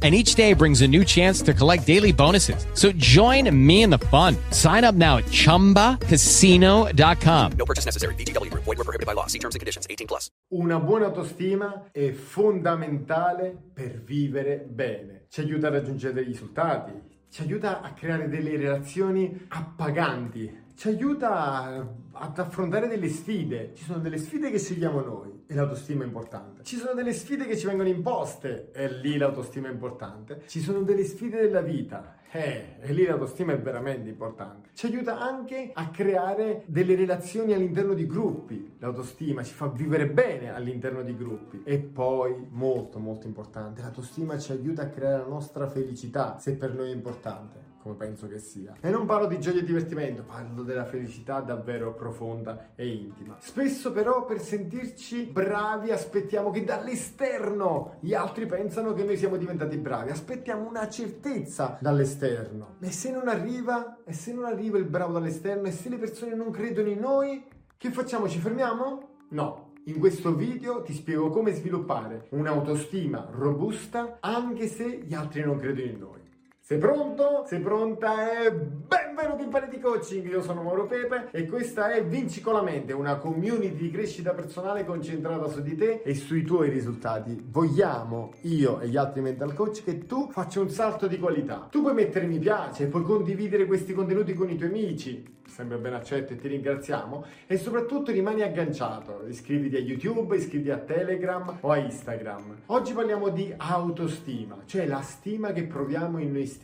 and each day brings a new chance to collect daily bonuses. So join me in the fun. Sign up now at ChumbaCasino.com. No purchase necessary. VGW Group. Void were prohibited by law. See terms and conditions. 18 plus. Una buona autostima è fondamentale per vivere bene. Ci aiuta a raggiungere dei risultati, ci aiuta a creare delle relazioni appaganti, ci aiuta ad affrontare delle sfide. Ci sono delle sfide che scegliamo noi e l'autostima è importante. Ci sono delle sfide che ci vengono imposte e lì l'autostima è importante. Ci sono delle sfide della vita. Eh, e lì l'autostima è veramente importante. Ci aiuta anche a creare delle relazioni all'interno di gruppi. L'autostima ci fa vivere bene all'interno di gruppi. E poi, molto molto importante, l'autostima ci aiuta a creare la nostra felicità, se per noi è importante come penso che sia. E non parlo di gioia e divertimento, parlo della felicità davvero profonda e intima. Spesso però per sentirci bravi aspettiamo che dall'esterno gli altri pensano che noi siamo diventati bravi, aspettiamo una certezza dall'esterno. E se non arriva, e se non arriva il bravo dall'esterno, e se le persone non credono in noi, che facciamo? Ci fermiamo? No, in questo video ti spiego come sviluppare un'autostima robusta anche se gli altri non credono in noi. Sei pronto? Sei pronta? E benvenuti in di Coaching, io sono Mauro Pepe e questa è Vinci con la mente, una community di crescita personale concentrata su di te e sui tuoi risultati. Vogliamo, io e gli altri mental coach, che tu faccia un salto di qualità. Tu puoi mettere mi piace, puoi condividere questi contenuti con i tuoi amici, sempre ben accetto e ti ringraziamo, e soprattutto rimani agganciato. Iscriviti a YouTube, iscriviti a Telegram o a Instagram. Oggi parliamo di autostima, cioè la stima che proviamo in noi stessi,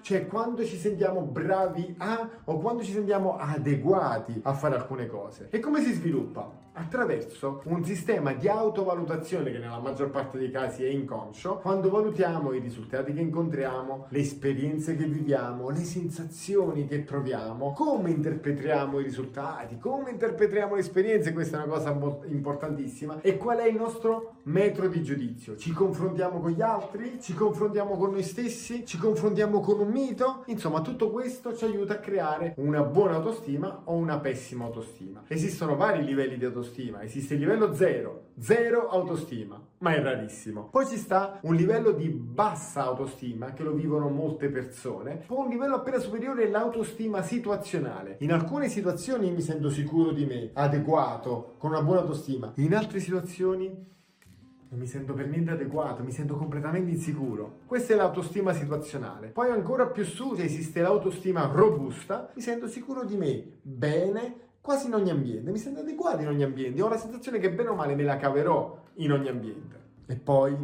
cioè quando ci sentiamo bravi a o quando ci sentiamo adeguati a fare alcune cose. E come si sviluppa? Attraverso un sistema di autovalutazione che nella maggior parte dei casi è inconscio, quando valutiamo i risultati che incontriamo, le esperienze che viviamo, le sensazioni che proviamo, come interpretiamo i risultati, come interpretiamo le esperienze, questa è una cosa importantissima, e qual è il nostro metro di giudizio. Ci confrontiamo con gli altri, ci confrontiamo con noi stessi, ci confrontiamo con un mito, insomma tutto questo ci aiuta a creare una buona autostima o una pessima autostima. Esistono vari livelli di autostima esiste il livello 0, 0 autostima, ma è rarissimo. Poi ci sta un livello di bassa autostima che lo vivono molte persone, poi un livello appena superiore è l'autostima situazionale. In alcune situazioni mi sento sicuro di me, adeguato, con una buona autostima, in altre situazioni non mi sento per niente adeguato, mi sento completamente insicuro. Questa è l'autostima situazionale. Poi ancora più su esiste l'autostima robusta, mi sento sicuro di me, bene, quasi in ogni ambiente, mi sento adeguato in ogni ambiente, ho la sensazione che bene o male me la caverò in ogni ambiente. E poi,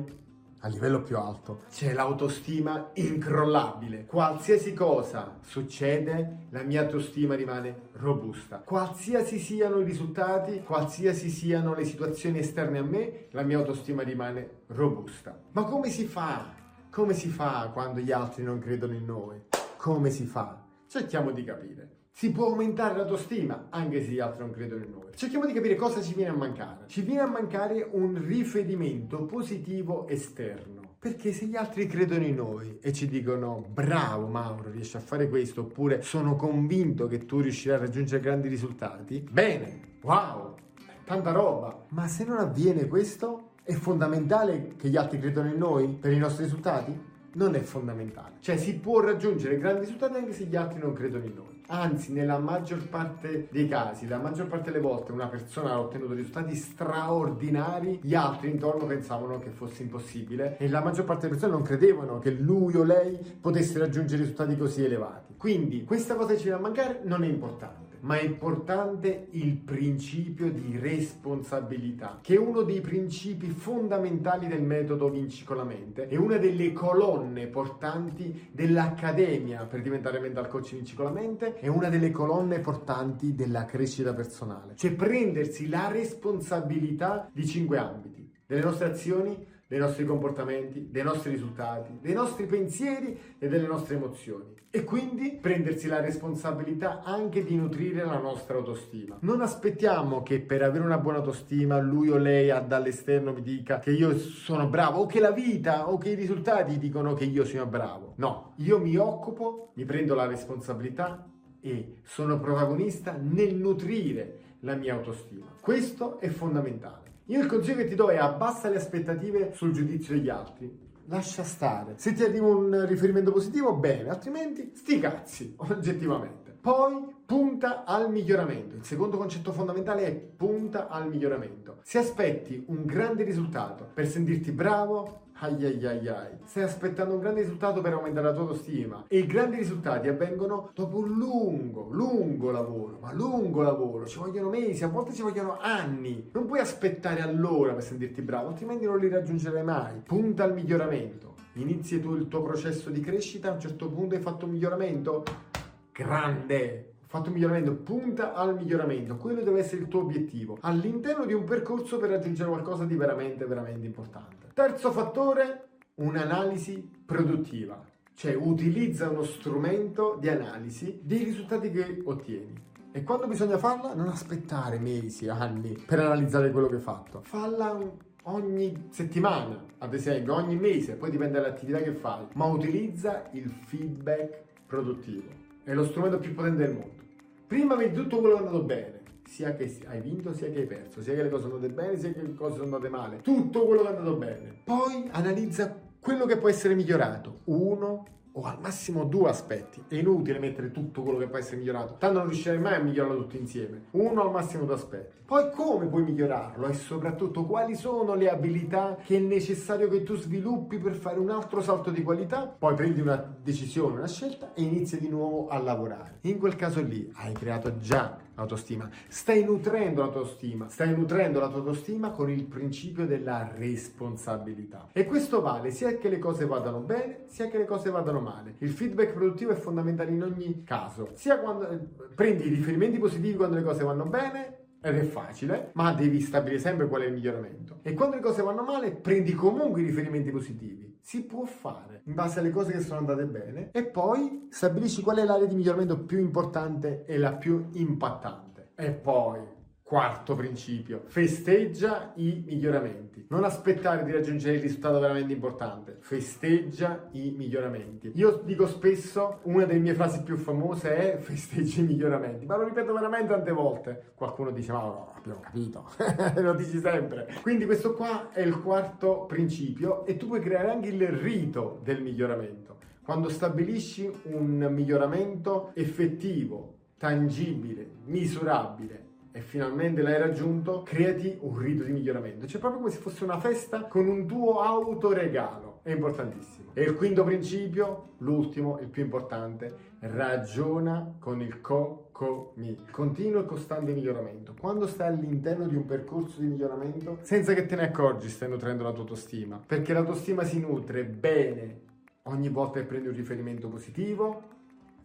a livello più alto, c'è l'autostima incrollabile. Qualsiasi cosa succede, la mia autostima rimane robusta. Qualsiasi siano i risultati, qualsiasi siano le situazioni esterne a me, la mia autostima rimane robusta. Ma come si fa? Come si fa quando gli altri non credono in noi? Come si fa? Cerchiamo di capire. Si può aumentare l'autostima anche se gli altri non credono in noi. Cerchiamo di capire cosa ci viene a mancare. Ci viene a mancare un riferimento positivo esterno. Perché se gli altri credono in noi e ci dicono bravo Mauro, riesci a fare questo, oppure sono convinto che tu riuscirai a raggiungere grandi risultati, bene, wow, tanta roba. Ma se non avviene questo, è fondamentale che gli altri credano in noi per i nostri risultati? Non è fondamentale. Cioè si può raggiungere grandi risultati anche se gli altri non credono in noi. Anzi, nella maggior parte dei casi, la maggior parte delle volte una persona ha ottenuto risultati straordinari, gli altri intorno pensavano che fosse impossibile e la maggior parte delle persone non credevano che lui o lei potesse raggiungere risultati così elevati. Quindi questa cosa che ci viene a mancare non è importante ma è importante il principio di responsabilità, che è uno dei principi fondamentali del metodo Vinci con la mente, è una delle colonne portanti dell'Accademia per diventare mental coach Vinci con la mente, è una delle colonne portanti della crescita personale, cioè prendersi la responsabilità di cinque ambiti, delle nostre azioni, dei nostri comportamenti, dei nostri risultati, dei nostri pensieri e delle nostre emozioni. E quindi prendersi la responsabilità anche di nutrire la nostra autostima. Non aspettiamo che per avere una buona autostima lui o lei dall'esterno mi dica che io sono bravo o che la vita o che i risultati dicono che io sia bravo. No, io mi occupo, mi prendo la responsabilità e sono protagonista nel nutrire la mia autostima. Questo è fondamentale. Io il consiglio che ti do è abbassa le aspettative sul giudizio degli altri. Lascia stare. Se ti arriva un riferimento positivo, bene, altrimenti sti cazzi, oggettivamente. Poi punta al miglioramento. Il secondo concetto fondamentale è punta al miglioramento. Se aspetti un grande risultato per sentirti bravo, ai ai ai ai. Stai aspettando un grande risultato per aumentare la tua autostima e i grandi risultati avvengono dopo un lungo, lungo lavoro, ma lungo lavoro, ci vogliono mesi, a volte ci vogliono anni. Non puoi aspettare allora per sentirti bravo, altrimenti non li raggiungerai mai. Punta al miglioramento. Inizi tu il tuo processo di crescita, a un certo punto hai fatto un miglioramento grande, fatto un miglioramento, punta al miglioramento, quello deve essere il tuo obiettivo all'interno di un percorso per raggiungere qualcosa di veramente, veramente importante. Terzo fattore, un'analisi produttiva, cioè utilizza uno strumento di analisi dei risultati che ottieni. E quando bisogna farla, non aspettare mesi, anni per analizzare quello che hai fatto. Falla ogni settimana, ad esempio, ogni mese, poi dipende dall'attività che fai, ma utilizza il feedback produttivo. È lo strumento più potente del mondo. Prima vedi tutto quello che è andato bene, sia che hai vinto sia che hai perso, sia che le cose sono andate bene sia che le cose sono andate male, tutto quello che è andato bene. Poi analizza quello che può essere migliorato, uno o al massimo due aspetti. È inutile mettere tutto quello che può essere migliorato, tanto non riuscirai mai a migliorarlo tutto insieme. Uno al massimo due aspetti. Poi come puoi migliorarlo e soprattutto quali sono le abilità che è necessario che tu sviluppi per fare un altro salto di qualità. Poi prendi una decisione, una scelta e inizi di nuovo a lavorare. In quel caso lì hai creato già autostima. Stai nutrendo la tua autostima, stai nutrendo la tua autostima con il principio della responsabilità. E questo vale sia che le cose vadano bene, sia che le cose vadano male. Il feedback produttivo è fondamentale in ogni caso, sia quando eh, prendi i riferimenti positivi quando le cose vanno bene, ed è facile, ma devi stabilire sempre qual è il miglioramento. E quando le cose vanno male, prendi comunque i riferimenti positivi. Si può fare in base alle cose che sono andate bene e poi stabilisci qual è l'area di miglioramento più importante e la più impattante. E poi Quarto principio, festeggia i miglioramenti. Non aspettare di raggiungere il risultato veramente importante, festeggia i miglioramenti. Io dico spesso, una delle mie frasi più famose è festeggia i miglioramenti, ma lo ripeto veramente tante volte. Qualcuno dice, ma no, abbiamo capito, lo dici sempre. Quindi questo qua è il quarto principio e tu puoi creare anche il rito del miglioramento. Quando stabilisci un miglioramento effettivo, tangibile, misurabile, e finalmente l'hai raggiunto, creati un rito di miglioramento. Cioè proprio come se fosse una festa con un tuo autoregalo. È importantissimo. E il quinto principio, l'ultimo, il più importante, ragiona con il co-co-mi. Continuo e costante miglioramento. Quando stai all'interno di un percorso di miglioramento, senza che te ne accorgi, stai nutrendo la tua autostima. Perché l'autostima si nutre bene ogni volta che prendi un riferimento positivo,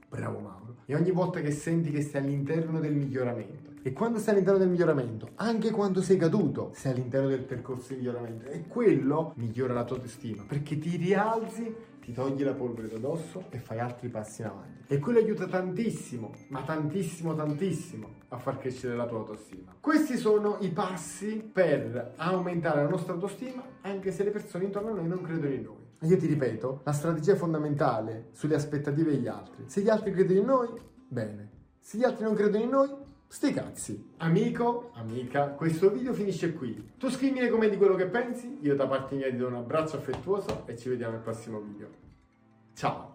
Bravo Mauro. E ogni volta che senti che sei all'interno del miglioramento. E quando sei all'interno del miglioramento, anche quando sei caduto, sei all'interno del percorso di miglioramento. E quello migliora la tua autostima. Perché ti rialzi, ti togli la polvere da dosso e fai altri passi in avanti. E quello aiuta tantissimo, ma tantissimo, tantissimo a far crescere la tua autostima. Questi sono i passi per aumentare la nostra autostima, anche se le persone intorno a noi non credono in noi. Io ti ripeto, la strategia fondamentale sulle aspettative degli altri. Se gli altri credono in noi, bene. Se gli altri non credono in noi, sti cazzi. Amico, amica, questo video finisce qui. Tu scrivi nei commenti quello che pensi, io da parte mia ti do un abbraccio affettuoso e ci vediamo al prossimo video. Ciao!